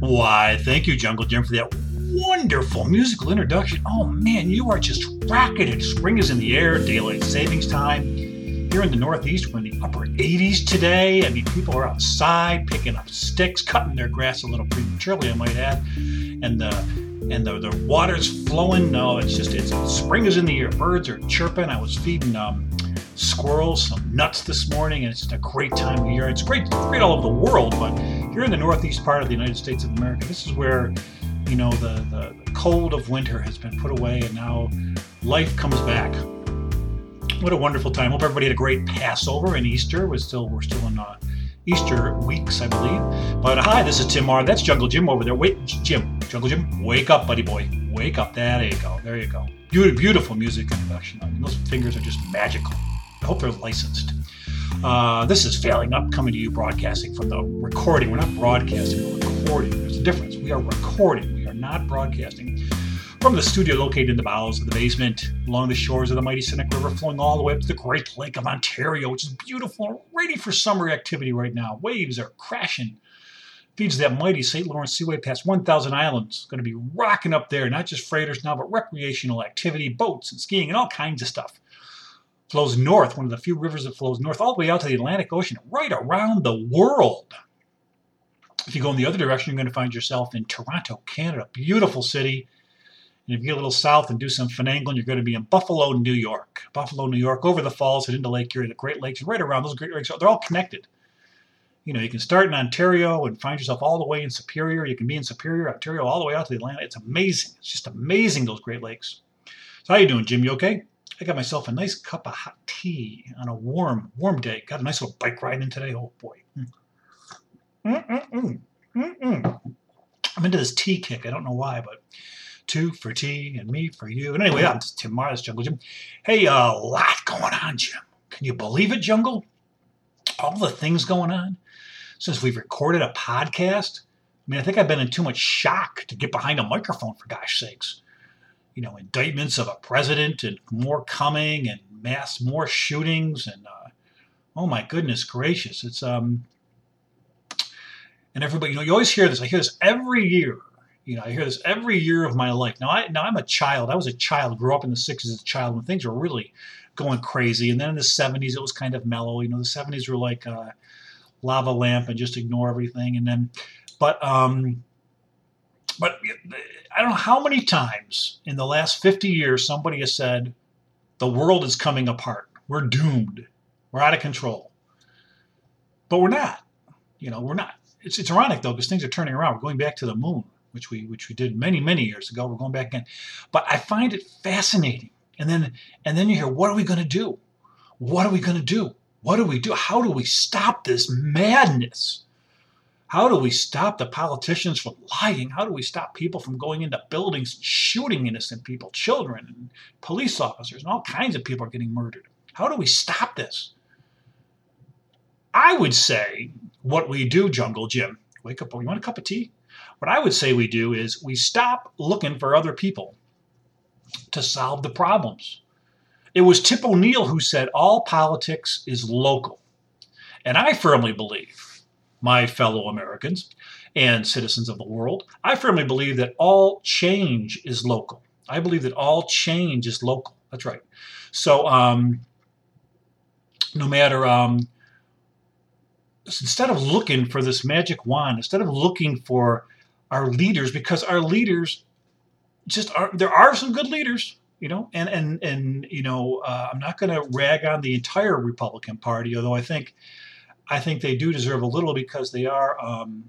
Why, thank you, Jungle Jim, for that wonderful musical introduction. Oh man, you are just rocketed. Spring is in the air, daylight savings time. Here in the Northeast, we're in the upper 80s today. I mean, people are outside picking up sticks, cutting their grass a little prematurely, I might add. And the and the, the water's flowing. No, it's just it's spring is in the air. Birds are chirping. I was feeding um, squirrels some nuts this morning, and it's just a great time of year. It's great, great all over the world, but here in the northeast part of the United States of America, this is where you know the, the, the cold of winter has been put away, and now life comes back. What a wonderful time! Hope everybody had a great Passover and Easter. We're still we're still in uh, Easter weeks, I believe. But uh, hi, this is Tim Mahar. That's Jungle Jim over there. Wait, Jim, Jungle Jim, wake up, buddy boy. Wake up. There you go. There you go. Beautiful, beautiful music introduction. I mean, those fingers are just magical. I hope they're licensed. Uh, this is Failing Up coming to you broadcasting from the recording. We're not broadcasting, we're recording. There's a difference. We are recording, we are not broadcasting. From the studio located in the bowels of the basement, along the shores of the mighty Seneca River, flowing all the way up to the Great Lake of Ontario, which is beautiful, ready for summer activity right now. Waves are crashing. Feeds that mighty St. Lawrence Seaway past 1,000 islands. Going to be rocking up there, not just freighters now, but recreational activity, boats and skiing and all kinds of stuff flows north, one of the few rivers that flows north all the way out to the Atlantic Ocean, right around the world. If you go in the other direction, you're going to find yourself in Toronto, Canada, beautiful city. And if you get a little south and do some finagling, you're going to be in Buffalo, New York. Buffalo, New York, over the falls and into Lake Erie, the Great Lakes, right around those Great Lakes. They're all connected. You know, you can start in Ontario and find yourself all the way in Superior. You can be in Superior, Ontario, all the way out to the Atlantic. It's amazing. It's just amazing, those Great Lakes. So how are you doing, Jim? You okay? I got myself a nice cup of hot tea on a warm, warm day. Got a nice little bike ride in today. Oh boy. Mm. Mm-mm-mm. Mm-mm. I'm into this tea kick. I don't know why, but two for tea and me for you. And anyway, I'm Tim Mars, Jungle Jim. Hey, a lot going on, Jim. Can you believe it, Jungle? All the things going on since we've recorded a podcast. I mean, I think I've been in too much shock to get behind a microphone, for gosh sakes you know, indictments of a president and more coming and mass more shootings and uh, oh my goodness gracious, it's um and everybody, you know, you always hear this. I hear this every year. You know, I hear this every year of my life. Now, I now I'm a child. I was a child. Grew up in the '60s as a child when things were really going crazy. And then in the '70s, it was kind of mellow. You know, the '70s were like a lava lamp and just ignore everything. And then, but um, but I don't know how many times in the last 50 years somebody has said, the world is coming apart. We're doomed. We're out of control. But we're not. You know, we're not. It's, it's ironic though, because things are turning around. We're going back to the moon, which we which we did many, many years ago. We're going back again. But I find it fascinating. And then and then you hear, what are we going to do? What are we going to do? What do we do? How do we stop this madness? How do we stop the politicians from lying? How do we stop people from going into buildings and shooting innocent people, children, and police officers, and all kinds of people are getting murdered? How do we stop this? I would say what we do, Jungle Jim, wake up, you want a cup of tea? What I would say we do is we stop looking for other people to solve the problems. It was Tip O'Neill who said all politics is local. And I firmly believe my fellow Americans and citizens of the world, I firmly believe that all change is local. I believe that all change is local. That's right. So, um, no matter, um, instead of looking for this magic wand, instead of looking for our leaders, because our leaders just are, there are some good leaders, you know, and, and, and, you know, uh, I'm not going to rag on the entire Republican Party, although I think I think they do deserve a little because they are um,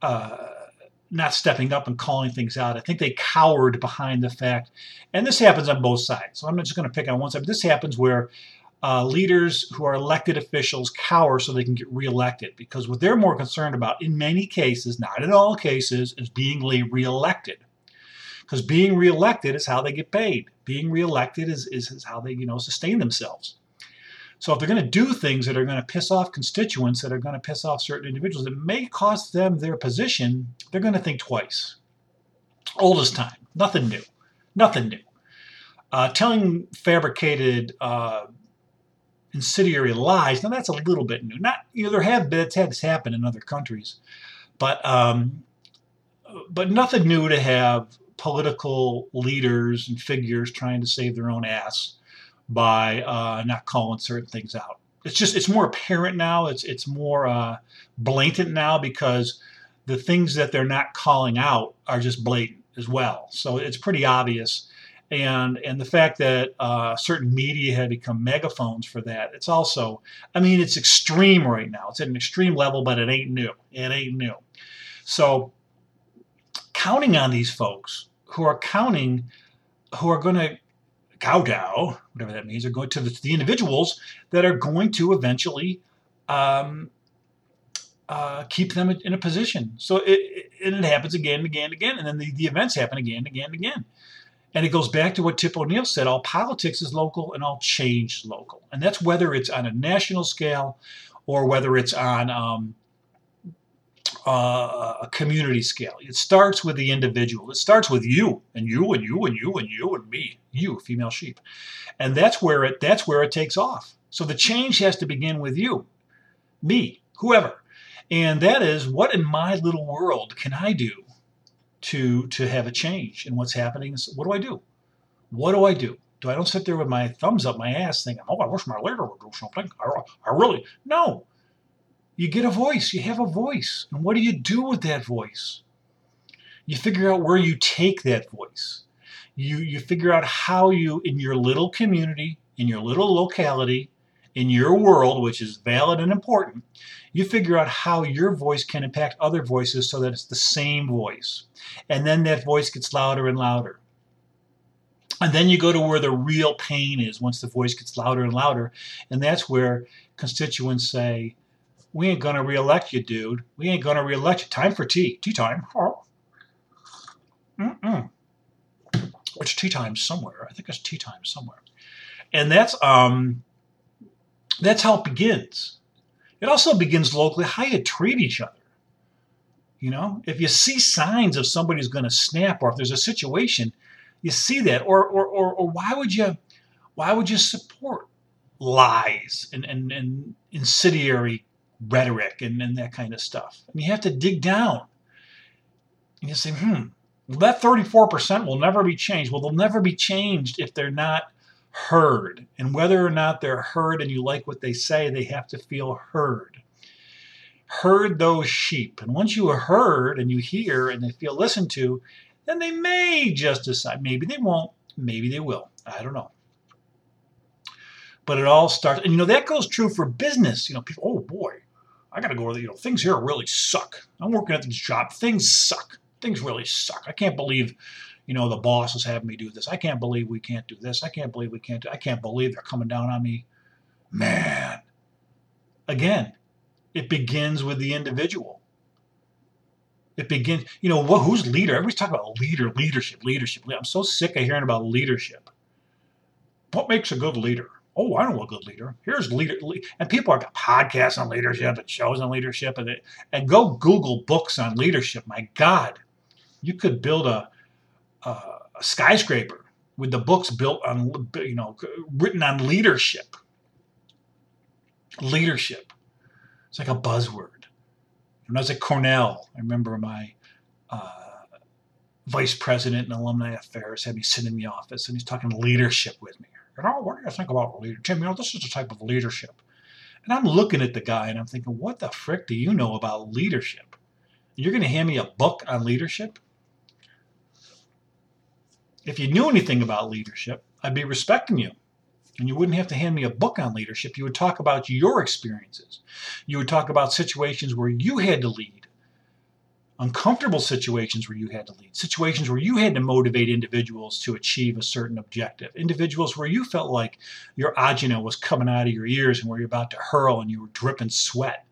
uh, not stepping up and calling things out. I think they cowered behind the fact, and this happens on both sides. So I'm not just going to pick on one side, but this happens where uh, leaders who are elected officials cower so they can get reelected because what they're more concerned about, in many cases, not in all cases, is being reelected. Because being reelected is how they get paid. Being reelected is, is, is how they you know sustain themselves. So if they're going to do things that are going to piss off constituents, that are going to piss off certain individuals, that may cost them their position, they're going to think twice. Oldest time, nothing new, nothing new. Uh, telling fabricated, uh, incendiary lies. Now that's a little bit new. Not you know there have been it's had this happen in other countries, but um, but nothing new to have political leaders and figures trying to save their own ass by uh, not calling certain things out. It's just it's more apparent now. It's it's more uh, blatant now because the things that they're not calling out are just blatant as well. So it's pretty obvious. And and the fact that uh, certain media have become megaphones for that, it's also, I mean, it's extreme right now. It's at an extreme level, but it ain't new. It ain't new. So counting on these folks who are counting, who are going to kowtow, whatever that means, are going to the, the individuals that are going to eventually um, uh, keep them in a position. So it, it, it happens again and again and again, and then the, the events happen again and again and again. And it goes back to what Tip O'Neill said all politics is local and all change is local. And that's whether it's on a national scale or whether it's on um, uh, a community scale. It starts with the individual. It starts with you and you and you and you and you and me, you, female sheep. And that's where it that's where it takes off. So the change has to begin with you, me, whoever. And that is what in my little world can I do to to have a change in what's happening? What do I do? What do I do? Do I don't sit there with my thumbs up my ass thinking, oh, I wish my leader would do something. I, I really no. You get a voice. You have a voice, and what do you do with that voice? You figure out where you take that voice. You you figure out how you in your little community, in your little locality, in your world, which is valid and important, you figure out how your voice can impact other voices so that it's the same voice. And then that voice gets louder and louder. And then you go to where the real pain is once the voice gets louder and louder. And that's where constituents say, We ain't to reelect you, dude. We ain't to reelect you. Time for tea. Tea time. Oh. Mm-mm. It's tea time somewhere. I think it's tea time somewhere. And that's um, that's how it begins. It also begins locally how you treat each other. You know, if you see signs of somebody's to snap, or if there's a situation, you see that, or or or, or why would you why would you support lies and and, and incendiary rhetoric and, and that kind of stuff? And you have to dig down. And you say, hmm, that 34% will never be changed. Well, they'll never be changed if they're not heard. And whether or not they're heard and you like what they say, they have to feel heard. Herd those sheep. And once you are heard and you hear and they feel listened to, then they may just decide. Maybe they won't. Maybe they will. I don't know. But it all starts, and you know, that goes true for business. You know, people, oh boy, I got to go, you know, things here really suck. I'm working at this job. Things suck. Things really suck. I can't believe you know, the boss is having me do this. I can't believe we can't do this. I can't believe we can't do, I can't believe they're coming down on me. Man. Again, it begins with the individual. It begins, you know, what, who's leader? Everybody's talking about leader, leadership, leadership. I'm so sick of hearing about leadership. What makes a good leader? Oh, I don't know a good leader. Here's leader, and people are podcasts on leadership and shows on leadership, and, and go Google books on leadership. My God, you could build a uh, a skyscraper with the books built on, you know, written on leadership. Leadership. It's like a buzzword. When I was at Cornell, I remember my uh, vice president and alumni affairs had me sit in the office and he's talking leadership with me. You know, what do you think about leadership? Tim, you know, this is the type of leadership. And I'm looking at the guy and I'm thinking, what the frick do you know about leadership? You're going to hand me a book on leadership? If you knew anything about leadership, I'd be respecting you. And you wouldn't have to hand me a book on leadership. You would talk about your experiences. You would talk about situations where you had to lead, uncomfortable situations where you had to lead, situations where you had to motivate individuals to achieve a certain objective, individuals where you felt like your agina was coming out of your ears and where you're about to hurl and you were dripping sweat.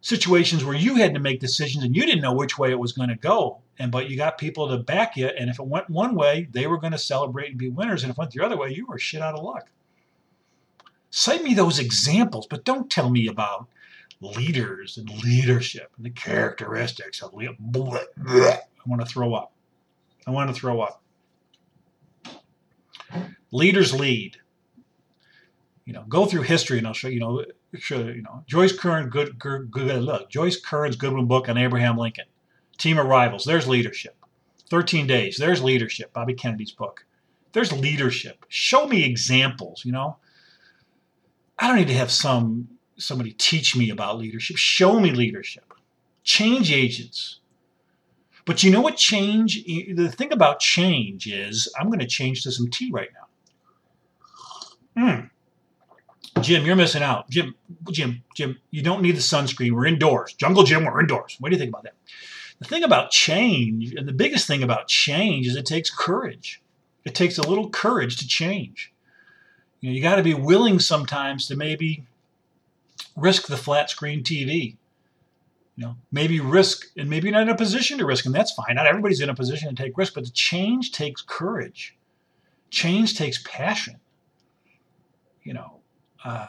Situations where you had to make decisions and you didn't know which way it was going to go and but you got people to back you and if it went one way they were going to celebrate and be winners and if it went the other way you were shit out of luck cite me those examples but don't tell me about leaders and leadership and the characteristics of leadership i want to throw up i want to throw up leaders lead you know go through history and i'll show you know show you know joyce curran good good, good look joyce Kearns Goodwin book on abraham lincoln Team of Rivals, there's leadership. 13 Days, there's leadership. Bobby Kennedy's book. There's leadership. Show me examples, you know? I don't need to have some somebody teach me about leadership. Show me leadership. Change agents. But you know what change the thing about change is I'm going to change to some tea right now. Hmm. Jim, you're missing out. Jim, Jim, Jim, you don't need the sunscreen. We're indoors. Jungle Jim, we're indoors. What do you think about that? The thing about change, and the biggest thing about change, is it takes courage. It takes a little courage to change. You know, you got to be willing sometimes to maybe risk the flat screen TV. You know, maybe risk, and maybe not in a position to risk, and that's fine. Not everybody's in a position to take risk, but the change takes courage. Change takes passion. You know, uh,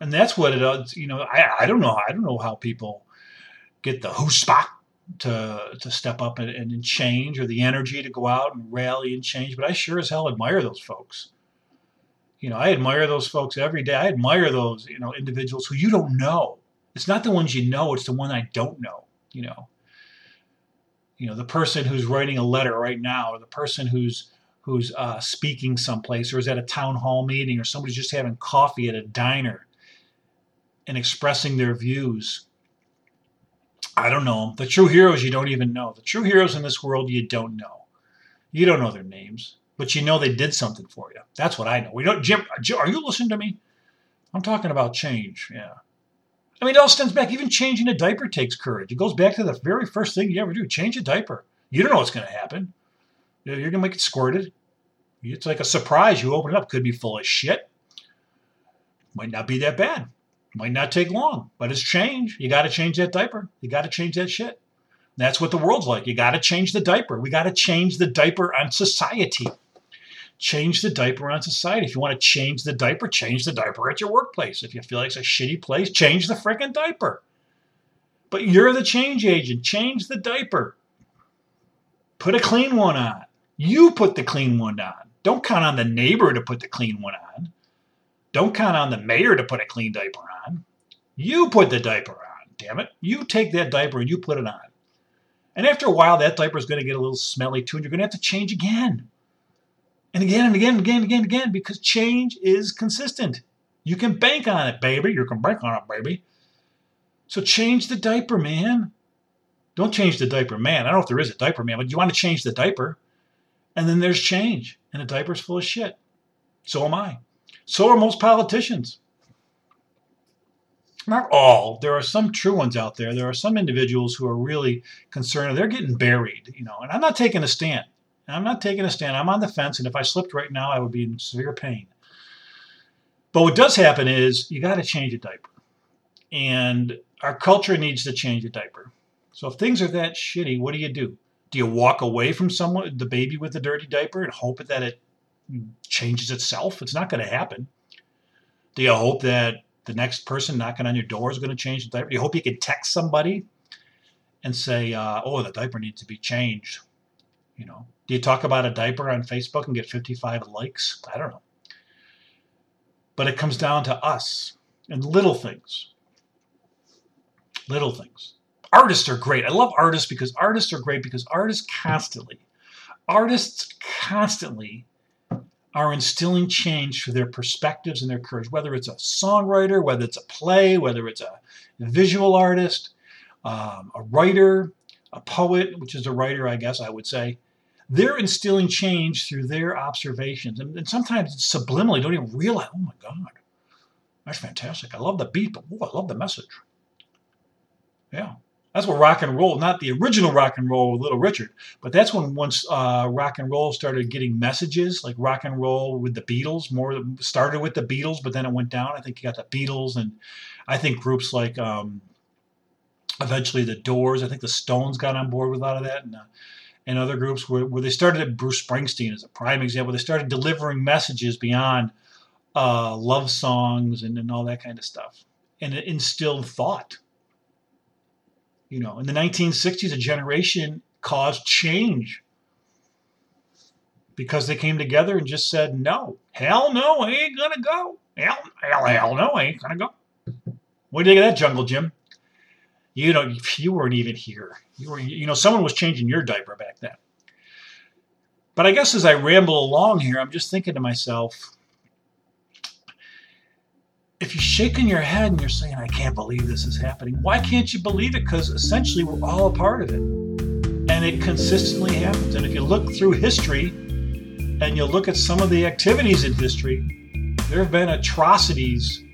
and that's what it is. You know, I, I don't know. I don't know how people get the chutzpah to to step up and, and change or the energy to go out and rally and change. But I sure as hell admire those folks. You know, I admire those folks every day. I admire those, you know, individuals who you don't know. It's not the ones you know, it's the one I don't know, you know. You know, the person who's writing a letter right now, or the person who's who's uh, speaking someplace, or is at a town hall meeting, or somebody's just having coffee at a diner and expressing their views I don't know. The true heroes you don't even know. The true heroes in this world you don't know. You don't know their names, but you know they did something for you. That's what I know. We don't. Jim, are you listening to me? I'm talking about change. Yeah. I mean, it all stems back. Even changing a diaper takes courage. It goes back to the very first thing you ever do: change a diaper. You don't know what's going to happen. You're going to make it squirted. It's like a surprise. You open it up, could be full of shit. Might not be that bad. Might not take long, but it's change. You got to change that diaper. You got to change that shit. That's what the world's like. You got to change the diaper. We got to change the diaper on society. Change the diaper on society. If you want to change the diaper, change the diaper at your workplace. If you feel like it's a shitty place, change the freaking diaper. But you're the change agent. Change the diaper. Put a clean one on. You put the clean one on. Don't count on the neighbor to put the clean one on. Don't count on the mayor to put a clean diaper on. You put the diaper on, damn it. You take that diaper and you put it on. And after a while, that diaper is going to get a little smelly too, and you're going to have to change again. And again and again and again and again again because change is consistent. You can bank on it, baby. You can bank on it, baby. So change the diaper, man. Don't change the diaper, man. I don't know if there is a diaper, man, but you want to change the diaper. And then there's change. And the diaper's full of shit. So am I. So are most politicians. Not all. There are some true ones out there. There are some individuals who are really concerned. They're getting buried, you know. And I'm not taking a stand. I'm not taking a stand. I'm on the fence, and if I slipped right now, I would be in severe pain. But what does happen is you got to change a diaper, and our culture needs to change a diaper. So if things are that shitty, what do you do? Do you walk away from someone, the baby with the dirty diaper, and hope that it changes itself. It's not going to happen. Do you hope that the next person knocking on your door is going to change the diaper? Do you hope you can text somebody and say, uh, "Oh, the diaper needs to be changed"? You know, do you talk about a diaper on Facebook and get 55 likes? I don't know. But it comes down to us and little things. Little things. Artists are great. I love artists because artists are great because artists constantly, artists constantly are instilling change through their perspectives and their courage, whether it's a songwriter, whether it's a play, whether it's a visual artist, um, a writer, a poet, which is a writer, I guess I would say. They're instilling change through their observations. And, and sometimes subliminally, don't even realize, oh my God, that's fantastic. I love the beat, but oh, I love the message. Yeah. That's what rock and roll, not the original rock and roll with Little Richard, but that's when once uh, rock and roll started getting messages, like rock and roll with the Beatles. More started with the Beatles, but then it went down. I think you got the Beatles, and I think groups like um, eventually the Doors. I think the Stones got on board with a lot of that, and uh, and other groups where, where they started Bruce Springsteen as a prime example. They started delivering messages beyond uh, love songs and, and all that kind of stuff, and it instilled thought you know, in the 1960s, a generation caused change because they came together and just said, no, hell no, I ain't to go. Hell, hell, hell no, I ain't to go. What do you think of that, Jungle Jim? You know, you weren't even here. You were, you know, someone was changing your diaper back then. But I guess as I ramble along here, I'm just thinking to myself, if you're shaking your head and you're saying, I can't believe this is happening, why can't you believe it? Because essentially we're all a part of it. And it consistently happens. And if you look through history and you look at some of the activities in history, there have been atrocities,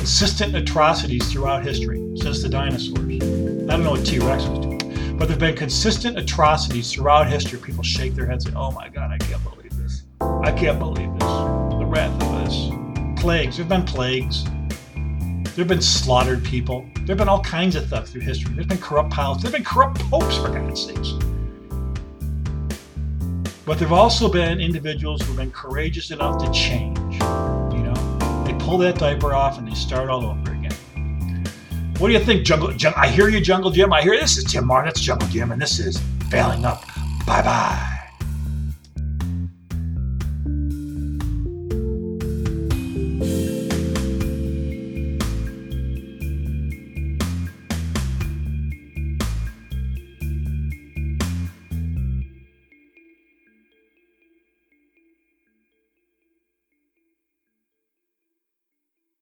consistent atrocities throughout history since the dinosaurs. I don't know what T Rex was doing, but there have been consistent atrocities throughout history. People shake their heads and say, Oh my God, I can't believe this. I can't believe this. The wrath of this plagues. There have been plagues. There have been slaughtered people. There have been all kinds of theft through history. There's been corrupt pilots. There have been corrupt popes, for God's sakes. But there have also been individuals who've been courageous enough to change. Pull that diaper off and they start all over again. What do you think, Jungle? I hear you, Jungle Jim. I hear this is Tim Martin. That's Jungle Jim, and this is failing up. Bye bye.